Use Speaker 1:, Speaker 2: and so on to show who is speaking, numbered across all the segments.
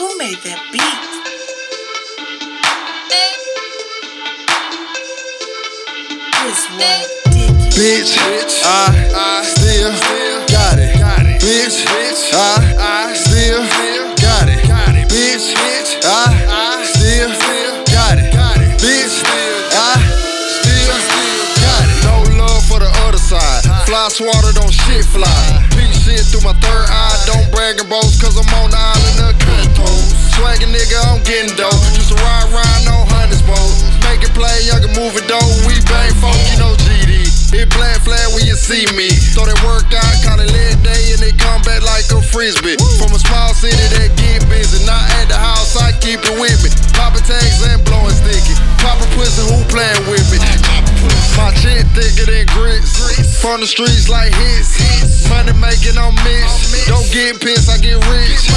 Speaker 1: Who made that beat? This one
Speaker 2: Bitch, I, I still got it. Bitch, I, I still got it. Bitch, I, I still got it. Bitch, I still got it. No love for the other side. Fly swatter, don't shit fly. Peep shit through my third eye. Don't brag and boast, cause I'm on the island Cutthroat. Swaggin' nigga, I'm getting dope. Used to ride around on hundreds boat. Make it play, y'all can move it though. We bang folk, you know GD. It black flag when you see me. Throw that workout, kinda leg day, and they come back like a frisbee. From a small city that get busy. Not at the house, I keep it with me. Poppin' tags and blowing sticky. Poppin' pussy, who playin' with me? My chin thicker than grits. From the streets like hits. Money making on mix. Don't get pissed, I get rich.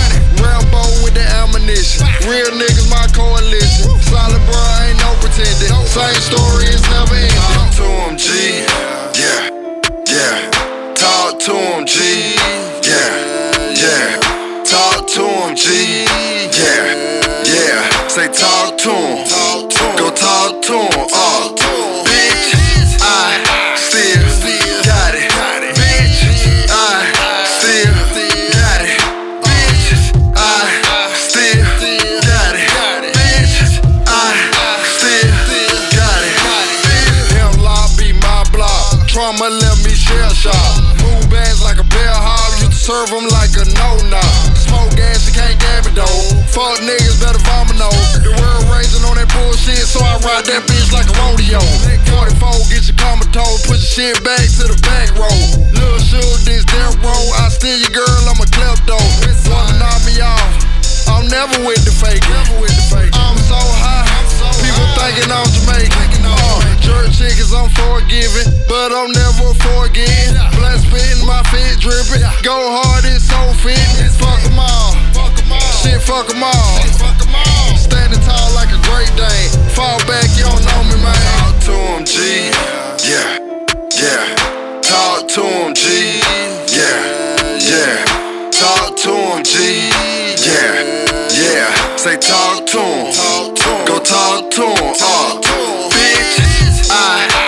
Speaker 2: Real niggas, my coalition. Solid bro, ain't no pretending. Same story, it's never ending. Talk to him, G. Yeah, yeah. Talk to him, G. Yeah, yeah. Talk to him, G. Yeah, yeah. Say talk to him. Trauma left me shell shock. Move bands like a bell hog. To serve them like a no knock. Smoke gas, you can't gab it though. Fuck niggas better vomit no. The world raising on that bullshit, so I ride that bitch like a rodeo. 44, get your comatose, push your shit back to the back row. Lil' shoot this death row. I steal your girl, I'm a klepto. Wanna knock me off? I'm never with the fake. I'm so high, people thinking I'm Jamaican. Uh, jerk chickens, I'm forgiving, but I'm never forgetting. Blood spitting, my feet dripping. Go hard, it's so fit. Fuck them all. Shit, fuck them all. Standing tall like a great dane. Fall back, you don't know me, man. Talk to him, G. Yeah, yeah. Talk to him, G. Yeah, yeah. Talk to him, G. Yeah, yeah. Say talk to him. Go talk to him. Uh.